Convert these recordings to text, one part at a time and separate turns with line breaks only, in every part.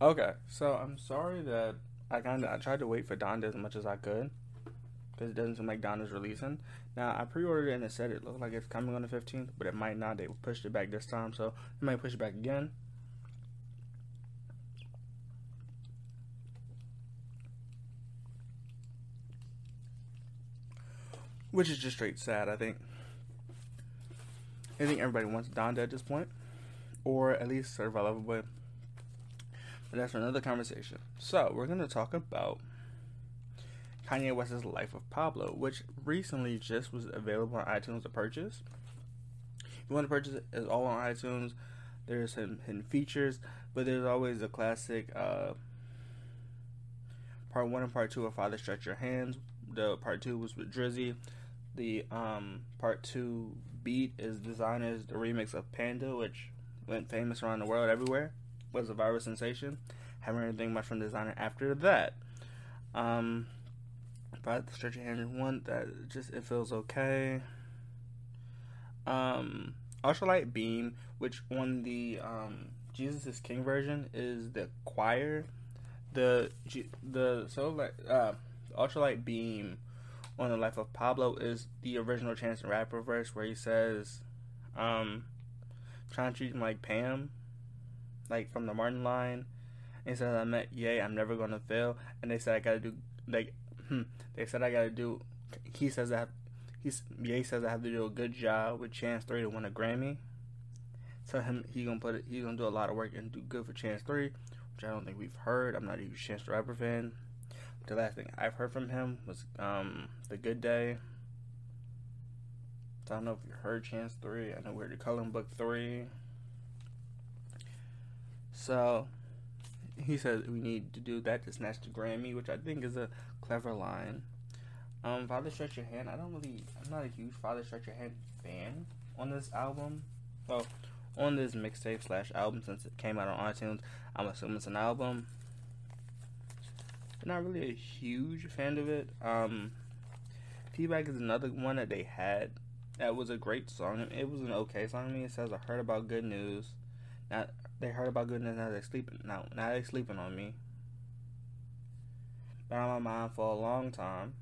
Okay, so I'm sorry that I kind of I tried to wait for Donda as much as I could because it doesn't seem like Donda's releasing. Now I pre-ordered it and it said it looked like it's coming on the 15th, but it might not. They pushed it back this time, so they might push it back again. Which is just straight sad, I think. I think everybody wants Donda at this point, or at least Boy. But that's another conversation. So we're gonna talk about Kanye West's Life of Pablo, which recently just was available on iTunes to purchase. If you want to purchase it, it's all on iTunes. There's some hidden features, but there's always a classic uh, part one and part two of Father Stretch Your Hands. The part two was with Drizzy. The um, part two beat is Desiigner's the remix of Panda, which went famous around the world everywhere was a viral sensation. Haven't heard anything much from the Desiigner after that. Um, but the stretch hand one that just it feels okay. Um, ultralight beam, which on the um Jesus is King version is the choir. The the so like uh ultralight beam on the life of Pablo is the original Chance the Rapper verse where he says, um, trying to treat him like Pam like from the Martin line. And he said I met Yay, I'm never gonna fail. And they said I gotta do like hmm, they said I gotta do. He says that he's Ye says I have to do a good job with Chance Three to win a Grammy. So him he gonna put it. He's gonna do a lot of work and do good for Chance Three, which I don't think we've heard. I'm not a huge Chance the Rapper fan. The last thing I've heard from him was um the Good Day. So I don't know if you heard Chance Three. I know we heard the Coloring Book Three. So he says we need to do that to snatch the Grammy, which I think is a clever line. Um, Father Stretch Your Hand. I don't really. I'm not a huge Father Stretch Your Hand fan on this album. Well, on this mixtape slash album since it came out on iTunes. I'm assuming it's an album. But not really a huge fan of it. Um, Feedback is another one that they had. That was a great song. It was an okay song to me. It says I heard about good news. Not they heard about goodness now they're sleeping now now they're sleeping on me. Been on my mind for a long time.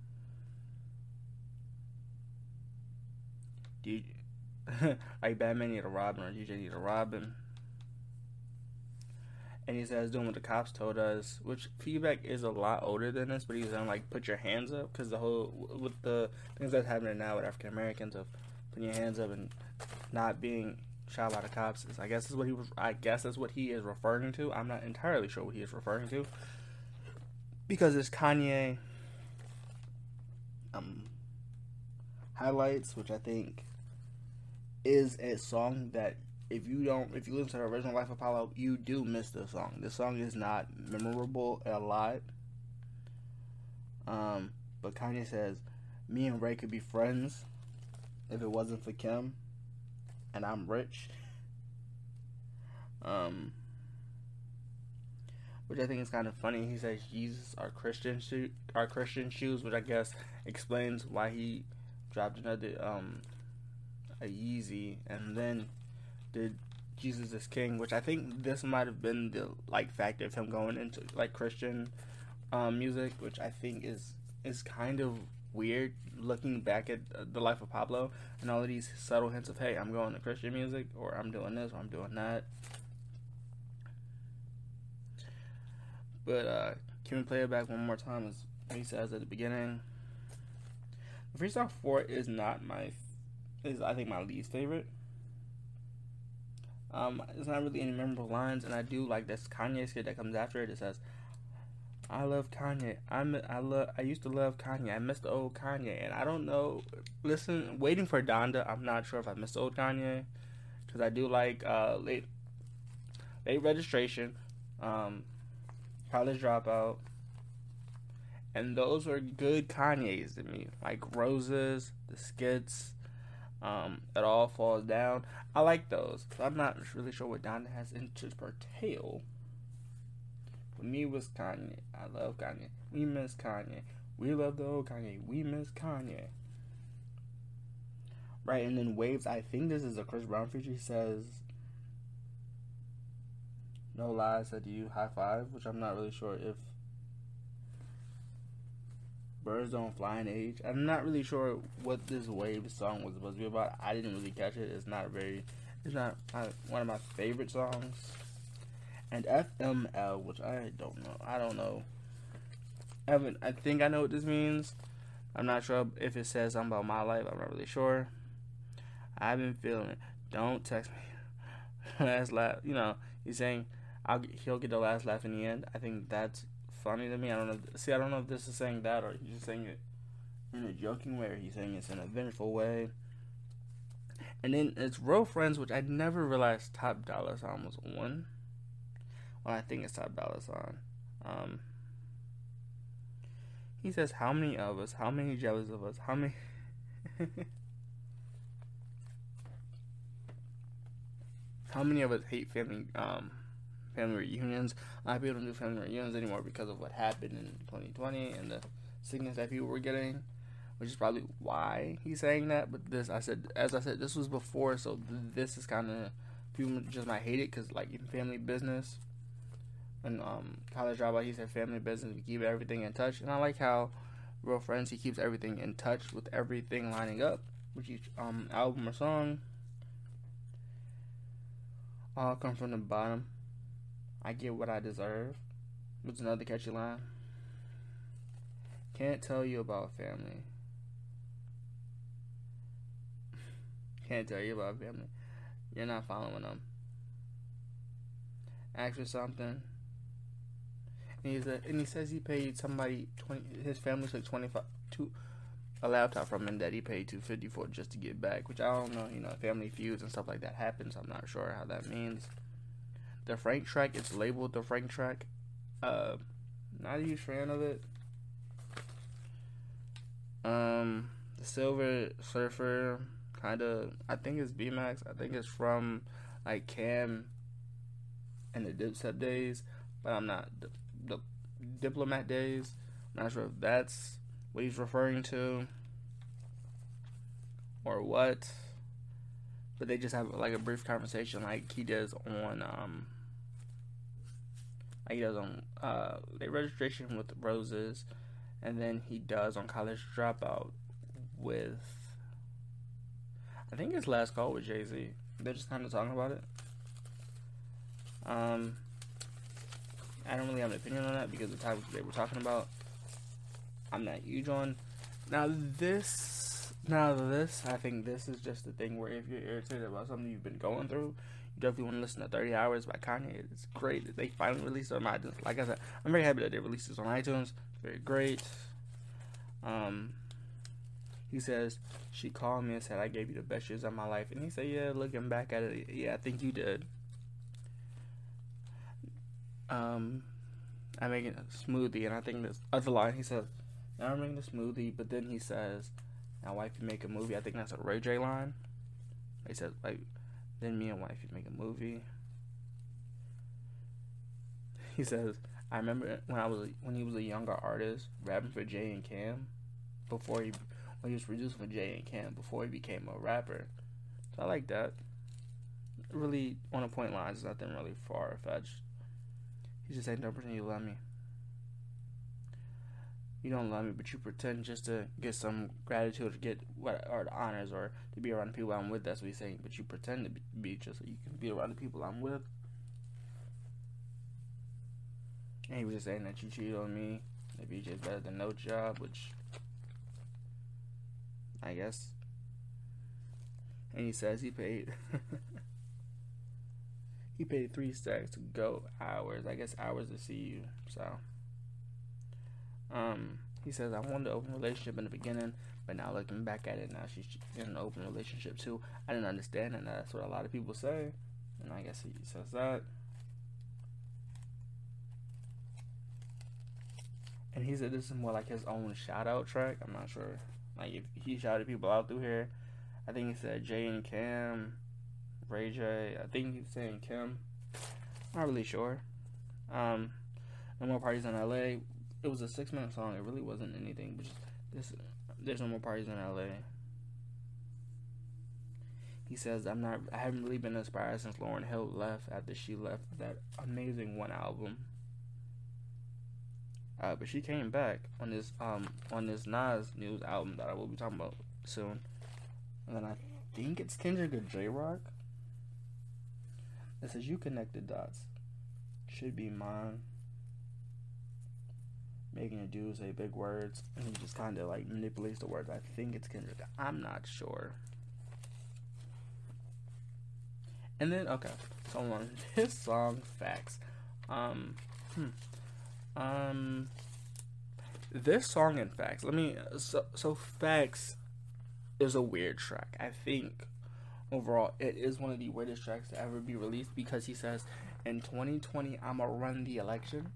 DJ, like Batman need a Robin or DJ need a Robin. And he says doing what the cops told us, which feedback is a lot older than this, but he's saying like put your hands up because the whole with the things that's happening now with African Americans of putting your hands up and not being shot by the cops. I guess is what he was. I guess that's what he is referring to. I'm not entirely sure what he is referring to because it's Kanye um, highlights, which I think is a song that if you don't, if you listen to the original Life of Pablo, you do miss the song. This song is not memorable a lot. Um, but Kanye says, "Me and Ray could be friends if it wasn't for Kim." And I'm rich. Um, which I think is kind of funny. He says Jesus are Christian shoe, are Christian shoes, which I guess explains why he dropped another um a Yeezy and then did Jesus is King, which I think this might have been the like factor of him going into like Christian um, music, which I think is is kind of weird looking back at the life of Pablo and all of these subtle hints of, hey, I'm going to Christian music, or I'm doing this, or I'm doing that. But uh, can we play it back one more time? As he says at the beginning, the freestyle four is not my, is I think my least favorite. Um, it's not really any memorable lines, and I do like this Kanye skit that comes after it. It says, I love Kanye. I'm I love I used to love Kanye. I miss the old Kanye, and I don't know. Listen, waiting for Donda. I'm not sure if I miss the old Kanye because I do like uh, late late registration. um, College Dropout, and those are good Kanye's to me. Like Roses, the skits, um, It All Falls Down. I like those. I'm not really sure what Donda has into per tail. Me, was Kanye. I love Kanye. We miss Kanye. We love the old Kanye. We miss Kanye. Right, and then Waves. I think this is a Chris Brown feature. He says, "No lies said you high five, which I'm not really sure if birds don't fly in age. I'm not really sure what this Wave song was supposed to be about. I didn't really catch it. It's not very. It's not one of my favorite songs. And FML, which I don't know. I don't know. Evan, I think I know what this means. I'm not sure if it says something about my life. I'm not really sure. I've been feeling it. Don't text me. last laugh. You know, he's saying I'll he'll get the last laugh in the end. I think that's funny to me. I don't know. See, I don't know if this is saying that or he's just saying it in a joking way or he's saying it's in a vengeful way. And then it's Real Friends, which I never realized Ty Dolla Sign was on. Well, I think it's Dolla Sign. Um, he says, How many of us? How many jealous of us? How many. how many of us hate family um, family reunions? A lot of people don't do family reunions anymore because of what happened in 2020 and the sickness that people were getting, which is probably why he's saying that. But this, I said, as I said, this was before, so this is kind of people just might hate it because like in family business and um, college dropout, he said family business, we keep everything in touch, and I like how real friends he keeps everything in touch with everything lining up with each um album or song all come from the bottom. I get what I deserve. What's another catchy line? Can't tell you about family. Can't tell you about family. You're not following them. Ask for something. And, he's and he says he paid somebody twenty. His family took twenty five two a laptop from him that he paid two fifty for just to get back, which I don't know. You know, family feuds and stuff like that happens. I'm not sure how that means. The Frank track, it's labeled the Frank track. Uh, not a huge fan of it. Um, the Silver Surfer, kind of. I think it's BMax. I think it's from like Cam and the Dipset days, but I'm not Diplomat days. I'm not sure if that's what he's referring to or what. But they just have like a brief conversation like he does on um like he does on uh the registration with roses and then he does on college dropout with I think his last call with Jay Z. They're just kinda talking about it. Um I don't really have an opinion on that because the topic they were talking about I'm not huge on. Now this, now this, I think this is just the thing where if you're irritated about something you've been going through, you definitely want to listen to 30 Hours by Kanye. It's great that they finally released it on iTunes. Like I said, I'm very happy that they released this on iTunes. Very great. Um, he says, she called me and said, I gave you the best years of my life. And he said, yeah, looking back at it, yeah, I think you did. Um, I'm making a smoothie, and I think this other line, he says, now I'm making a smoothie, but then he says, "Now, wife, you make a movie." I think that's a Ray J line. He says, "Like, then me and wife, you make a movie." He says, "I remember when I was when he was a younger artist, rapping for Jay and Cam, before he when he was producing for Jay and Cam before he became a rapper." So I like that. Really, on a point lines, nothing really far fetched. He's just saying, "Don't pretend you love me." you don't love me, but you pretend just to get some gratitude or get what or the honors or to be around the people I'm with. That's what he's saying. But you pretend to be just so you can be around the people I'm with. And he was just saying that you cheated on me. That BJ's better than no job, which I guess. And he says he paid. He paid three stacks to go hours. I guess hours to see you. So, um, he says I wanted an open relationship in the beginning, but now looking back at it, now she's in an open relationship too. I didn't understand, and that's what a lot of people say. And I guess he says that. And he said this is more like his own shout out track. I'm not sure. Like if he shouted people out through here. I think he said Jay and Cam Ray J. I think he's saying Kim. Not really sure. Um, no more parties in L.A. It was a six minute song. It really wasn't anything. But just this, there's no more parties in L.A. He says, "I'm not. I haven't really been inspired since Lauryn Hill left after she left that amazing one album." Uh, but she came back on this um on this Nas news album that I will be talking about soon. And then I think it's Kendrick or Jay Rock. It says you connect the dots. Should be mine. Making a dude say big words and he just kinda like manipulates the words. I think it's Kendrick. I'm not sure. And then okay, so on this song, facts. Um, hmm. Um, this song, in Facts. let me. So, so facts is a weird track. I think overall it is one of the weirdest tracks to ever be released because he says, "In 2020, I'ma run the election."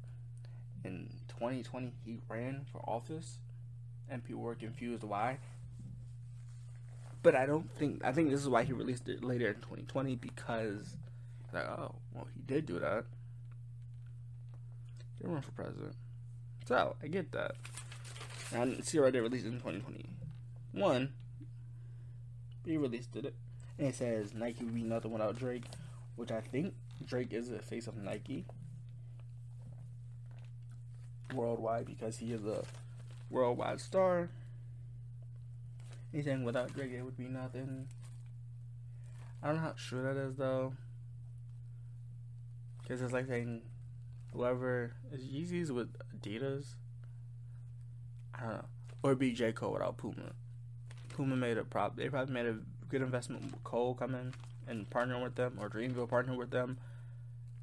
In 2020, he ran for office, and people were confused why. But I don't think I think this is why he released it later in 2020 because, like, oh, well, he did do that did run for president. So I get that. I didn't see right there released in 2021. He released it, and it says Nike would be nothing without Drake, which I think Drake is the face of Nike worldwide because he is a worldwide star. Anything without Drake, it would be nothing. I don't know how true that is though, because it's like saying whoever is Yeezys with Adidas. I don't know, or be J Cole without Puma. Puma made a prop. They probably made a good investment with Cole coming and partnering with them, or Dreamville partnering with them.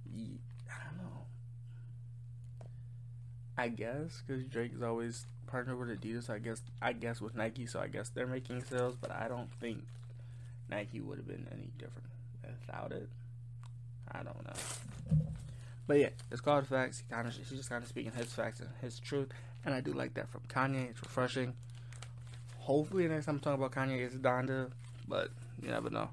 I don't know. I guess because Drake is always partnered with Adidas. I guess I guess with Nike, so I guess they're making sales. But I don't think Nike would have been any different without it. I don't know. But yeah, it's called facts. He kind of he's just kind of speaking his facts and his truth, and I do like that from Kanye. It's refreshing. Hopefully, next time I'm talking about Kanye, it's Donda, but you never know.